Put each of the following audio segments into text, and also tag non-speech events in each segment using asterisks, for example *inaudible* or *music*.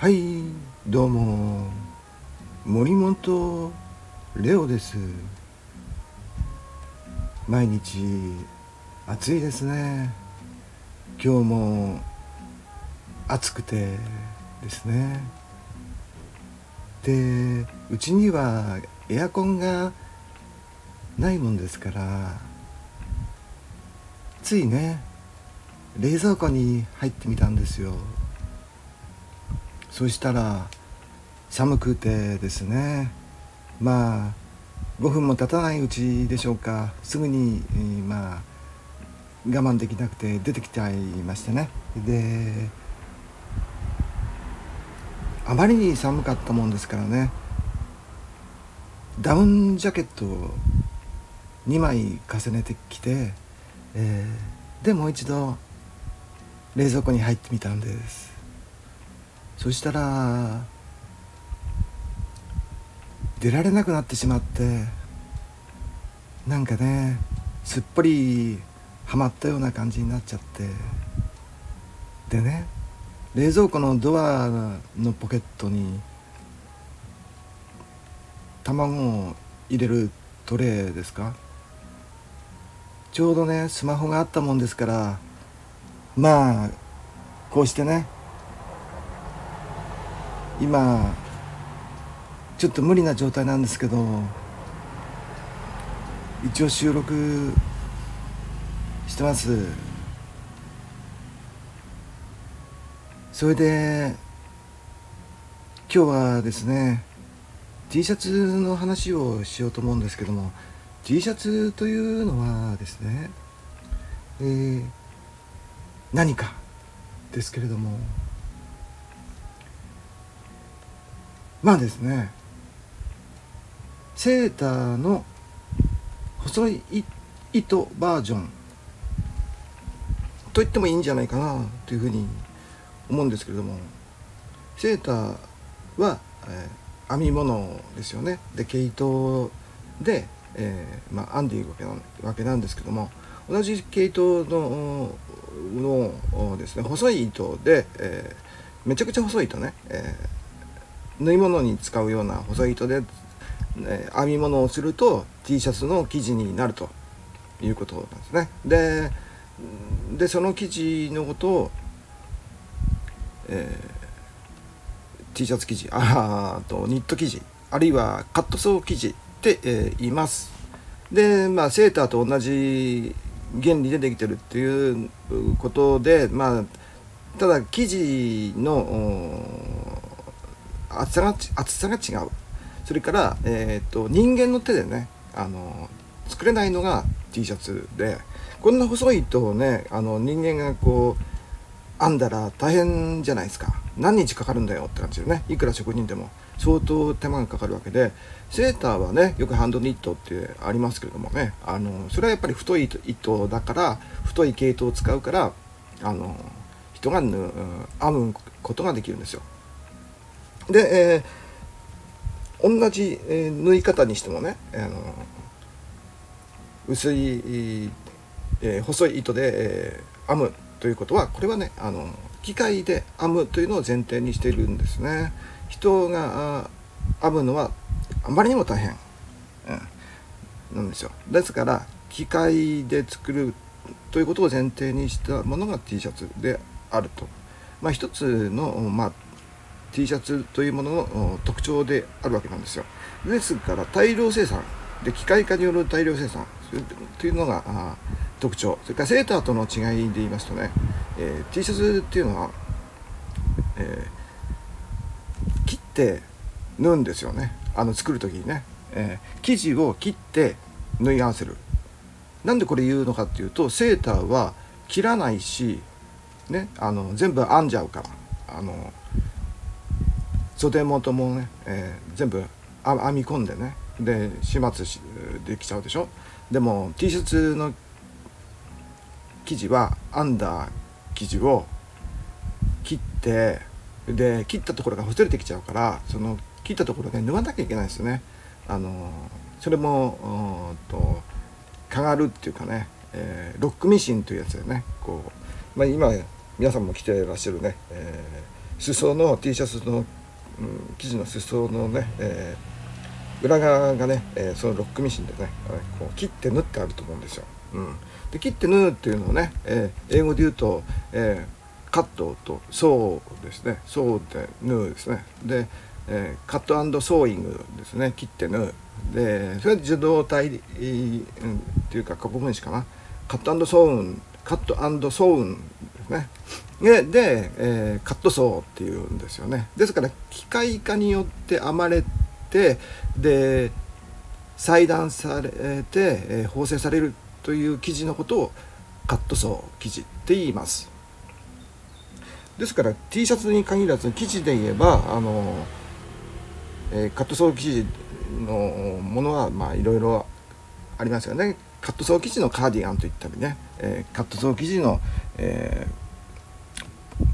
はいどうも。森本レオです。毎日暑いですね。今日も暑くてですね。でうちにはエアコンがないもんですからついね冷蔵庫に入ってみたんですよ。そしたら寒くてですね。まあ5分も経たないうちでしょうか。すぐに、まあ我慢できなくて出てきちゃいましてね。であまりに寒かったもんですからね。ダウンジャケットを2枚重ねてきて、えー、でもう一度冷蔵庫に入ってみたんです。そしたら出られなくなってしまってなんかねすっぽりはまったような感じになっちゃって。でね冷蔵庫のドアのポケットに卵を入れるトレーですか？ちょうどねスマホがあったもんですからまあこうしてね今ちょっと無理な状態なんですけど一応収録してます。それで今日はですね T シャツの話をしようと思うんですけども T シャツというのはですね、えー、何かですけれどもまあですねセーターの細い糸バージョンと言ってもいいんじゃないかなというふうに思うんですけれどもセーターは、えー、編み物ですよね。で毛糸で、えーまあ、編んでいくわけなんですけども同じ毛糸ののですね細い糸で、えー、めちゃくちゃ細い糸ね、えー、縫い物に使うような細い糸で、え、編み物をすると T シャツの生地になるということなんですね。ででその生地のことを、えー、T シャツ生地あとニット生地あるいはカットソー生地って、えー、言います。でまあセーターと同じ原理でできてるっていうことでまあただ生地の厚さが厚さが違う。それから、えーと、人間の手でねあの作れないのが T シャツでこんな細い糸をねあの人間がこう編んだら大変じゃないですか。何日かかるんだよって感じでね。いくら職人でも。相当手間がかかるわけでセーターはねよくハンドニットってありますけれどもね。あのそれはやっぱり太い糸だから太い毛糸を使うからあの人が編むことができるんですよ。で、えー、同じ、えー、縫い方にしてもね、あの薄い、えー、細い糸で、えー、編むということはこれはねあの機械で編むというのを前提にしているんですね。人が編むのはあまりにも大変、うん、なんですよ。ですから機械で作るということを前提にしたものが T シャツであると、まあ、一つの、まあ、T シャツというものの特徴であるわけなんですよ。ですから大量生産。で機械化による大量生産。というのが特徴。それからセーターとの違いで言いますとね、えー、T シャツっていうのは、えー、切って縫うんですよね。あの作る時にね、えー、生地を切って縫い合わせる。なんでこれ言うのかっていうとセーターは切らないし、ね、あの全部編んじゃうから。あの袖元もね、えー、全部編み込んでねで始末できちゃうでしょ？でも T シャツの生地は編んだ生地を切ってで切ったところがほつれてきちゃうからその切ったところで縫わなきゃいけないですよね。あのそれもとかがるっていうかね、えー、ロックミシンというやつでねこう、まあ、今皆さんも着てらっしゃるね、えー、裾の T シャツの、うん、生地の裾のね、えー、裏側がね、えー、そのロックミシンでねこう切って縫ってあると思うんですよ。うん、で切って縫うっていうのをね、えー、英語で言うと、えー、カットとソーですね。ソーで縫うですね。で、えー、カットソーイングですね。切って縫う。でそれは受動体、うん、っていうか過去分詞かな。カットソーンカットソーンですね。でで、えー、カットソーっていうんですよね。ですから機械化によって編まれてで裁断されて、えー、縫製されるという生地のことをカットソー生地って言います。ですから T シャツに限らず生地で言えばあの、えー、カットソー生地のものはまあいろいろありますよね。カットソー生地のカーディガンといったりね、えー、カットソー生地の、え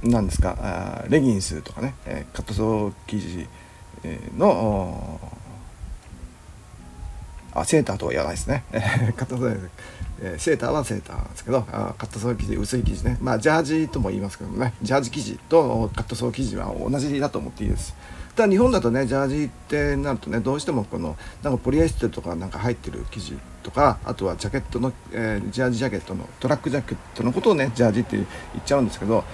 ー、何ですかあレギンスとかね、えー、カットソー生地のあセーターとは言わないですね。カットソーえー、セーターはセーターなんですけどあカットソー生地薄い生地ね。まあジャージとも言いますけどもねジャージ生地とカットソー生地は同じだと思っていいです。ただ日本だとねジャージってなるとねどうしてもこのなんかポリエステルとかなんか入ってる生地とかあとはジャケットの、えー、ジャージジャケットのトラックジャケットのことをねジャージって言っちゃうんですけど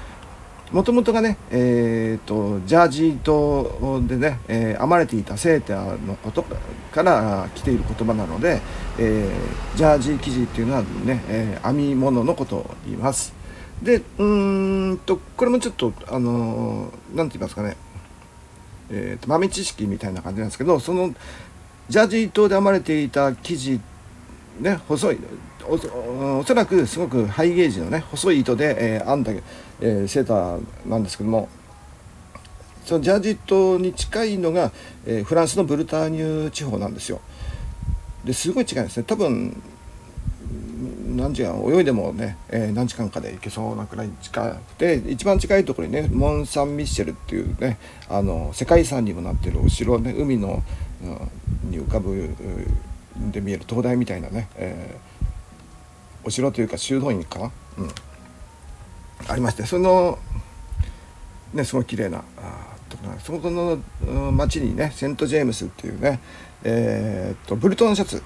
もともとがね、えーと、ジャージとでね、えー、編まれていたセーターのことから来ている言葉なので、えー、ジャージ生地っていうのはね、えー、編み物のことを言います。でうんとこれもちょっとあの何て言いますかね、えーと、豆知識みたいな感じなんですけどそのジャージ糸で編まれていた生地ね細いおそらくすごくハイゲージのね細い糸で、えー、編んだ、えー、セーターなんですけどもそのジャージ糸に近いのが、えー、フランスのブルターニュ地方なんですよ。ですごい近いですね多分何時間泳いでもね、えー、何時間かで行けそうなくらい近くて一番近いところにねモン・サン・ミッシェルっていうねあの世界遺産にもなってるお城ね海の、うん、に浮かぶで見える灯台みたいなね、えーお城というか修道院かな、うん、ありましてそのねすごい綺麗なとこそこの町にねセント・ジェームスっていうねえー、とブルトンシャツ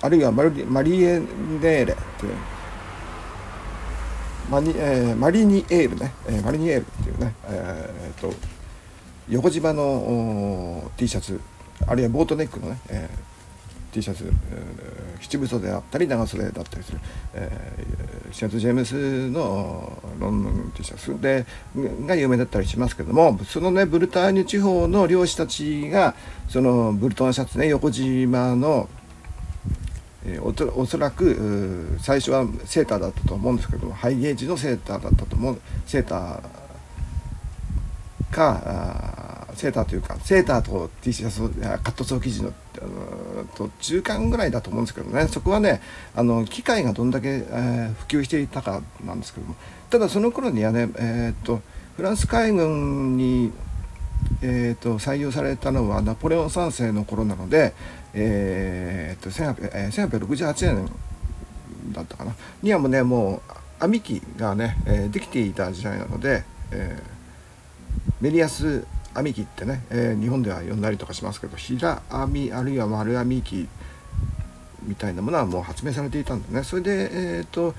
あるいはマリマリエネーレっていうマニ、えー、マリニエールね、えー、マリニエールっていうね、えー、っと横島の T シャツあるいはボートネックのね、えー T シャツ、えー、七分袖であったり長袖だったりする、えー、シャツ・ジェームスのロンドン T シャツでが有名だったりしますけどもそのねブルターニュ地方の漁師たちがそのブルトンシャツね横島のえー、おそらく最初はセーターだったと思うんですけどもハイゲージのセーターだったと思うセーターかセーターというかセーターと T シャツカットソー生地のあのと中間ぐらいだと思うんですけどね。そこはねあの機械がどんだけ、えー、普及していたかなんですけども。ただその頃にはね、えーと、フランス海軍に、えーと、採用されたのはナポレオン3世の頃なので、えーと、1868年だったかな。にはもうねもう編み機がね、えー、できていた時代なので、えー、メリアス編み機ってね、えー、日本では呼んだりとかしますけど平編みあるいは丸編み機みたいなものはもう発明されていたんでね。それでえっ、ー、と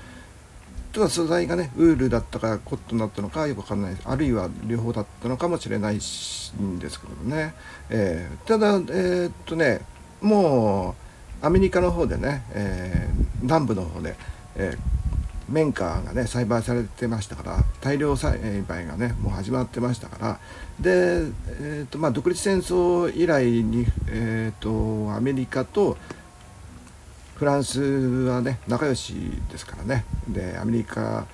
ただ素材がねウールだったかコットンだったのかよくわかんない。あるいは両方だったのかもしれないんですけどね、えー、ただえっ、とねもうアメリカの方でね、え南部の方で、えー綿花がね栽培されてましたから大量栽培がねもう始まってましたから。で、えーとまあ、独立戦争以来に、えーと、アメリカとフランスはね仲良しですからね。でアメリカ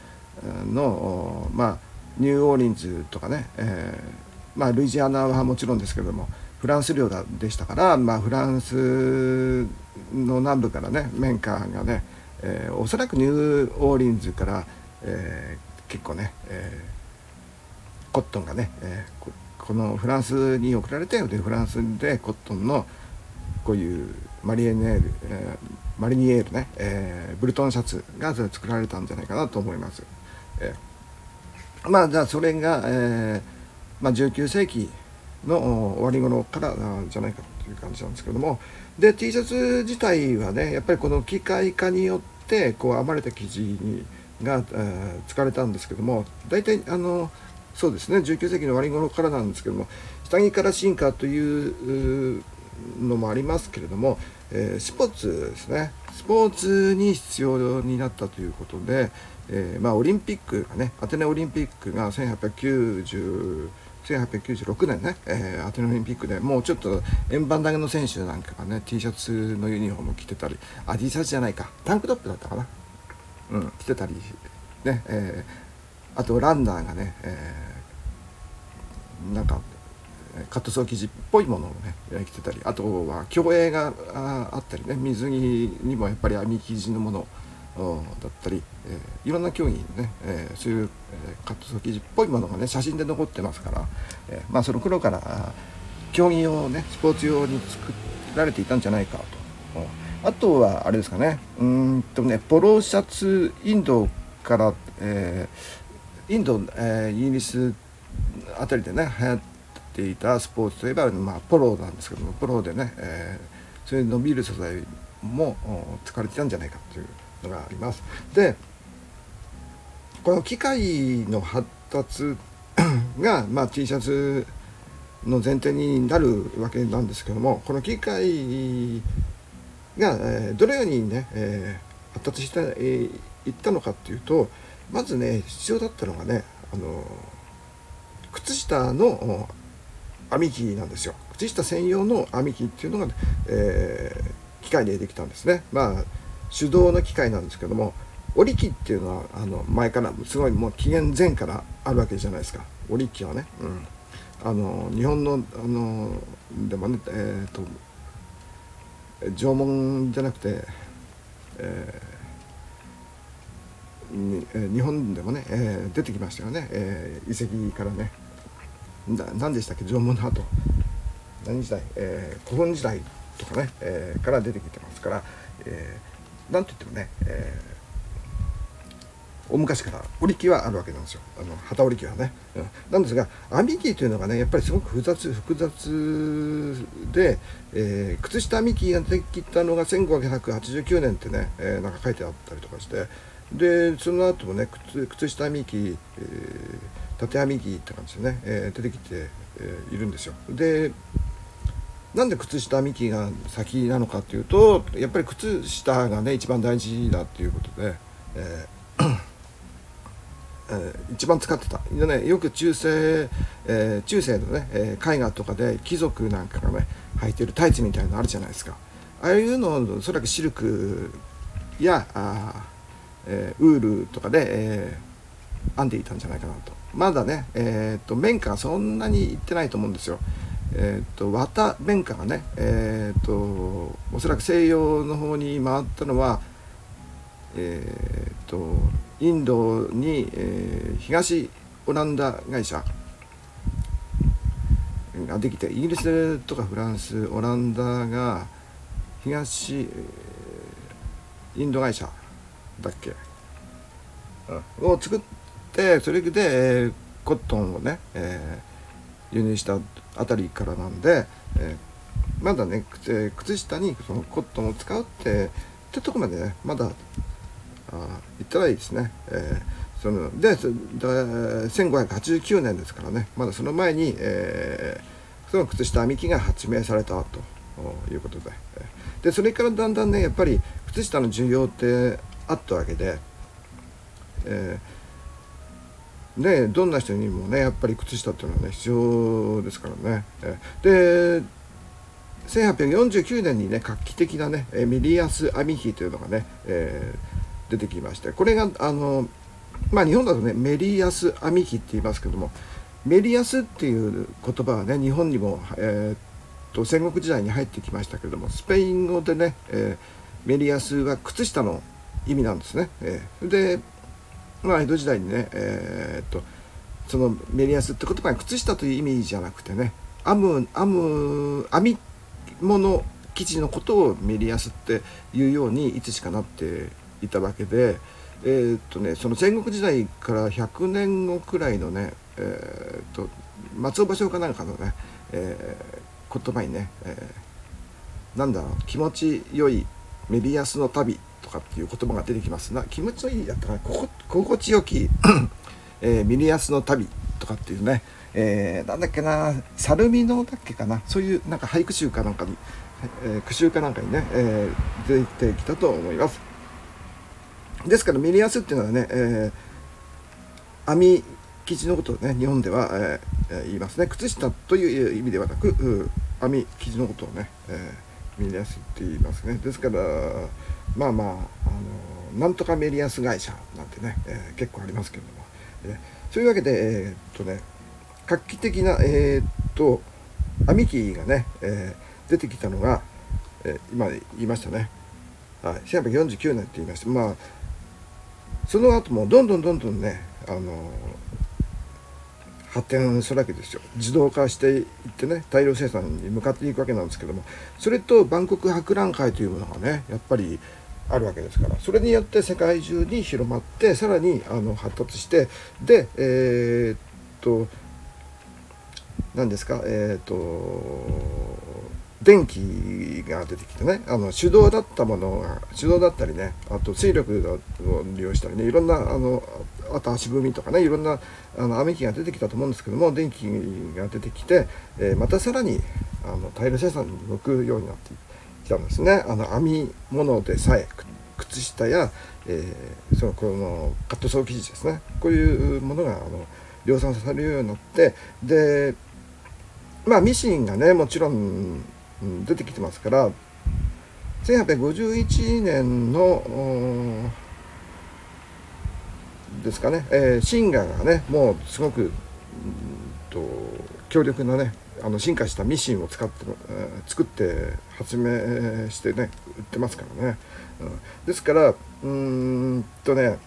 の、まあ、ニューオーリンズとかね、えー、まあ、ルイジアナはもちろんですけどもフランス領でしたから、まあ、フランスの南部からね綿花がねえー、おそらくニューオーリンズから、えー、結構ね、えー、コットンがね、え、このフランスに送られてでフランスでコットンのこういうマリエネール、え、マリニエールね、え、ブルトンシャツが作られたんじゃないかなと思います。えー、まあじゃあそれが、えーまあ、19世紀の終わり頃からじゃないかという感じなんですけどもで T シャツ自体はねやっぱりこの機械化によってってこう編まれた生地にが、えー、使われたんですけども大体あのそうですね19世紀の終わり頃からなんですけども下着から進化というのもありますけれども、えー、スポーツですね。スポーツに必要になったということで、えー、まあ、オリンピックがねアテネオリンピックが1890 1896年ね、えー、アテネオリンピックでもうちょっと円盤投げの選手なんかがね T シャツのユニフォーム着てたりあ T シャツじゃないかタンクトップだったかな。うん着てたりね、えー、あとランナーがね、えー、なんかカットソー生地っぽいものをね着てたりあとは競泳があったりね水着にもやっぱり網生地のものをだったり、えー、いろんな競技にね、えー、そういう、えー、カットソー生地っぽいものがね写真で残ってますから、え、まあその頃から競技用ねスポーツ用に作られていたんじゃないかと。あとはあれですかねうんとねポロシャツインドから、え、インド、え、イギリスあたりでね流行っていたスポーツといえば、まあ、ポロなんですけどもポロでね、え、そういう伸びる素材も使われてたんじゃないかというのがあります。でこの機械の発達 *coughs* が、まあ、T シャツの前提になるわけなんですけどもこの機械が、え、どのようにね、え、発達してい、ったのかっていうとまずね必要だったのがねあの靴下の編み機なんですよ靴下専用の編み機っていうのが、えー、機械でできたんですねまあ手動の機械なんですけども織り機っていうのはあの前からすごいもう紀元前からあるわけじゃないですか。織り機はね、うん、あの日本のあのでもねえっ、ー、と縄文じゃなくて、えー、日本でもね、えー、出てきましたよね、えー、遺跡からね。何でしたっけ？縄文の後。何時代、えー、古墳時代とかね、えー、から出てきてますから、えー、なんといってもね、えー、大昔から織り機はあるわけなんですよ。あの旗織り機はね、うん、なんですが編み機というのがねやっぱりすごく複雑複雑で、えー、靴下編み機ができたのが1589年ってね、えー、なんか書いてあったりとかしてでその後もね靴靴下編み機、えー縦編み機って感じでね、えー、出てきて、えー、いるんですよ。でなんで靴下編み機が先なのかっていうとやっぱり靴下がね一番大事だっていうことで、えーえー、一番使ってた。で、ね、よく中世、えー、中世のね、えー、絵画とかで貴族なんかがね履いてるタイツみたいなのあるじゃないですか。ああいうのをおそらくシルクやあ、えー、ウールとかで、えー、編んでいたんじゃないかなと。まだね、えーと、綿花そんなにいってないと思うんですよ。えーと、綿綿花がね、えーと、おそらく西洋の方に回ったのは、えー、とインドに、えー、東オランダ会社ができてイギリスとかフランスオランダが東、えー、インド会社だっけ、うん、を作ってってそれで、えー、コットンをね、えー、輸入したあたりからなんで、えー、まだね、え靴下にそのコットンを使うってってとこまでねまだあ行ったらいいですね。えー、そので1589年ですからねまだその前に、えー、その靴下編み機が発明されたということででそれからだんだんねやっぱり靴下の需要ってあったわけで、えーね、どんな人にもねやっぱり靴下っていうのはね必要ですからね。で1849年にね画期的なねミリアス編み機というのがね、えー、出てきましてこれがあのまあ日本だとねメリアス編み機って言いますけどもメリアスっていう言葉はね日本にも、えー、と戦国時代に入ってきましたけどもスペイン語でね、えー、メリアスは靴下の意味なんですね。えー、でまあ、江戸時代にね、えー、っとそのメリアスって言葉が靴下という意味じゃなくてね編む編む編み物生地のことをメリアスっていうようにいつしかなっていたわけで、えー、っとね、その戦国時代から100年後くらいのね、えー、っと松尾芭蕉かなんかのね、えー、言葉にね、えー、なんだろう気持ちよいメリヤスの足袋とかっていう言葉が出てきますな。気持ちのいいやったかな。心地よき、えー、メリヤスの足袋とかっていうね、えー、なんだっけな。サルミノだっけかな。そういうなんか俳句集かなんかに、えー、句集かなんかにね、えー、出てきたと思います。ですからメリヤスっていうのはね、えー、編生地のことをね日本では、えー、言いますね。靴下という意味ではなく編生地のことをね、えー、メリヤスって言いますね。ですからまあまああのなんとかメリヤス会社なんてね、えー、結構ありますけれども、えー、そういうわけでえー、っとね画期的なえー、っと網機がね、えー、出てきたのが、えー、今言いましたね、はい、1849年って言いました。まあその後もどんどんどんどんねあの発展するわけですよ。自動化していってね大量生産に向かっていくわけなんですけどもそれと万国博覧会というものがねやっぱりあるわけですからそれによって世界中に広まってさらにあの発達してでえー、っと何ですかえー、っと電気が出てきてねあの手動だったものが手動だったりねあと水力を利用したりねいろんなあのあと足踏みとかねいろんなあの雨機が出てきたと思うんですけども電気が出てきて、えー、またさらにあの大量生産に向くようになってきたんですね。あの編み物でさえ靴下や、えー、そのこのカットソー生地ですね。こういうものがあの量産されるようになってでまあミシンがねもちろん出てきてますから1851年のですかね、えー、シンガーがねもうすごくと強力なねあの進化したミシンを使って、えー、作って発明してね売ってますからね、うん、ですからうんとね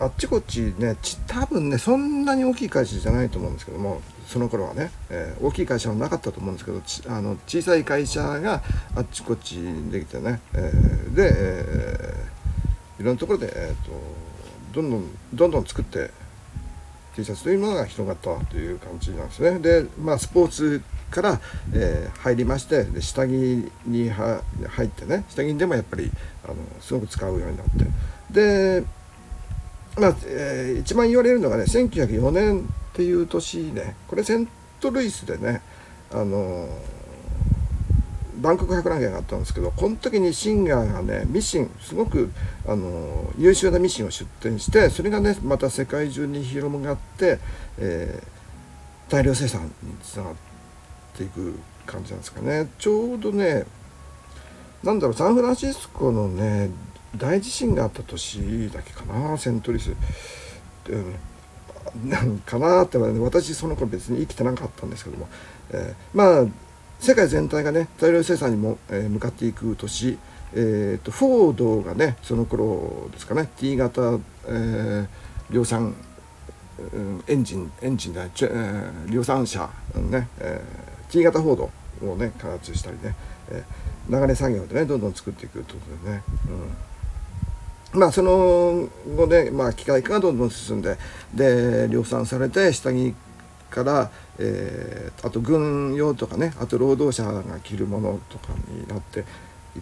あっちこっちね多分ねそんなに大きい会社じゃないと思うんですけどもその頃はね、えー、大きい会社はなかったと思うんですけどあの小さい会社があっちこっちできてね、えー、で、えー、いろんなところで、えーと、どんどんどんどん作って T シャツというものが広がったという感じなんですね。でまあスポーツから、えー、入りましてで下着に入ってね下着でもやっぱりあのすごく使うようになってでまあ、えー、一番言われるのがね1904年っていう年ね。これセントルイスでねあのバンコク博覧会があったんですけどこの時にシンガーがねミシンすごくあの優秀なミシンを出展してそれがねまた世界中に広がって、えー、大量生産につながっていく感じなんですかね。ちょうどねなんだろうサンフランシスコのね大地震があった年だけかなセントリス、かなって私その頃別に生きてなかったんですけども、えー、まあ世界全体がね大量生産にも、えー、向かっていく年、えーと、フォードがねその頃ですかね T 型、えー、量産エンジンエンジンだ、えー、量産車ね、えー、T 型フォードをね開発したりね、えー、流れ作業でねどんどん作っていくということでね、うん。まあその後で、まあ、機械化がどんどん進んでで量産されて下着から、えー、あと軍用とかねあと労働者が着るものとかになっていっ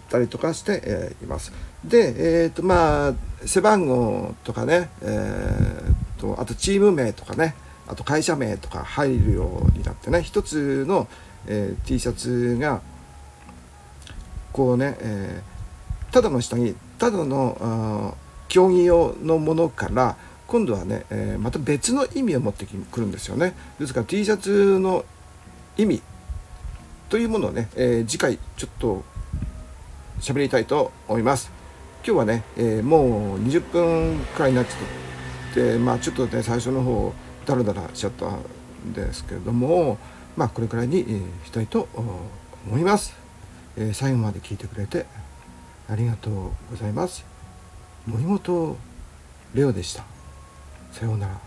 たりとかして、えー、います。で、えーとまあ、背番号とかね、えーと、あとチーム名とかねあと会社名とか入るようになってね一つの、えー、T シャツがこうね、えー、ただの下着ただの競技用のものから今度はね、えー、また別の意味を持ってくるんですよね。ですから T シャツの意味というものをね、えー、次回ちょっと喋りたいと思います。今日はね、えー、もう20分くらいになっちゃってまあちょっとね最初の方ダラダラしちゃったんですけれどもまあこれくらいに、したいと思います、え、最後まで聞いてくれてありがとうございます。森本レオでした。さようなら。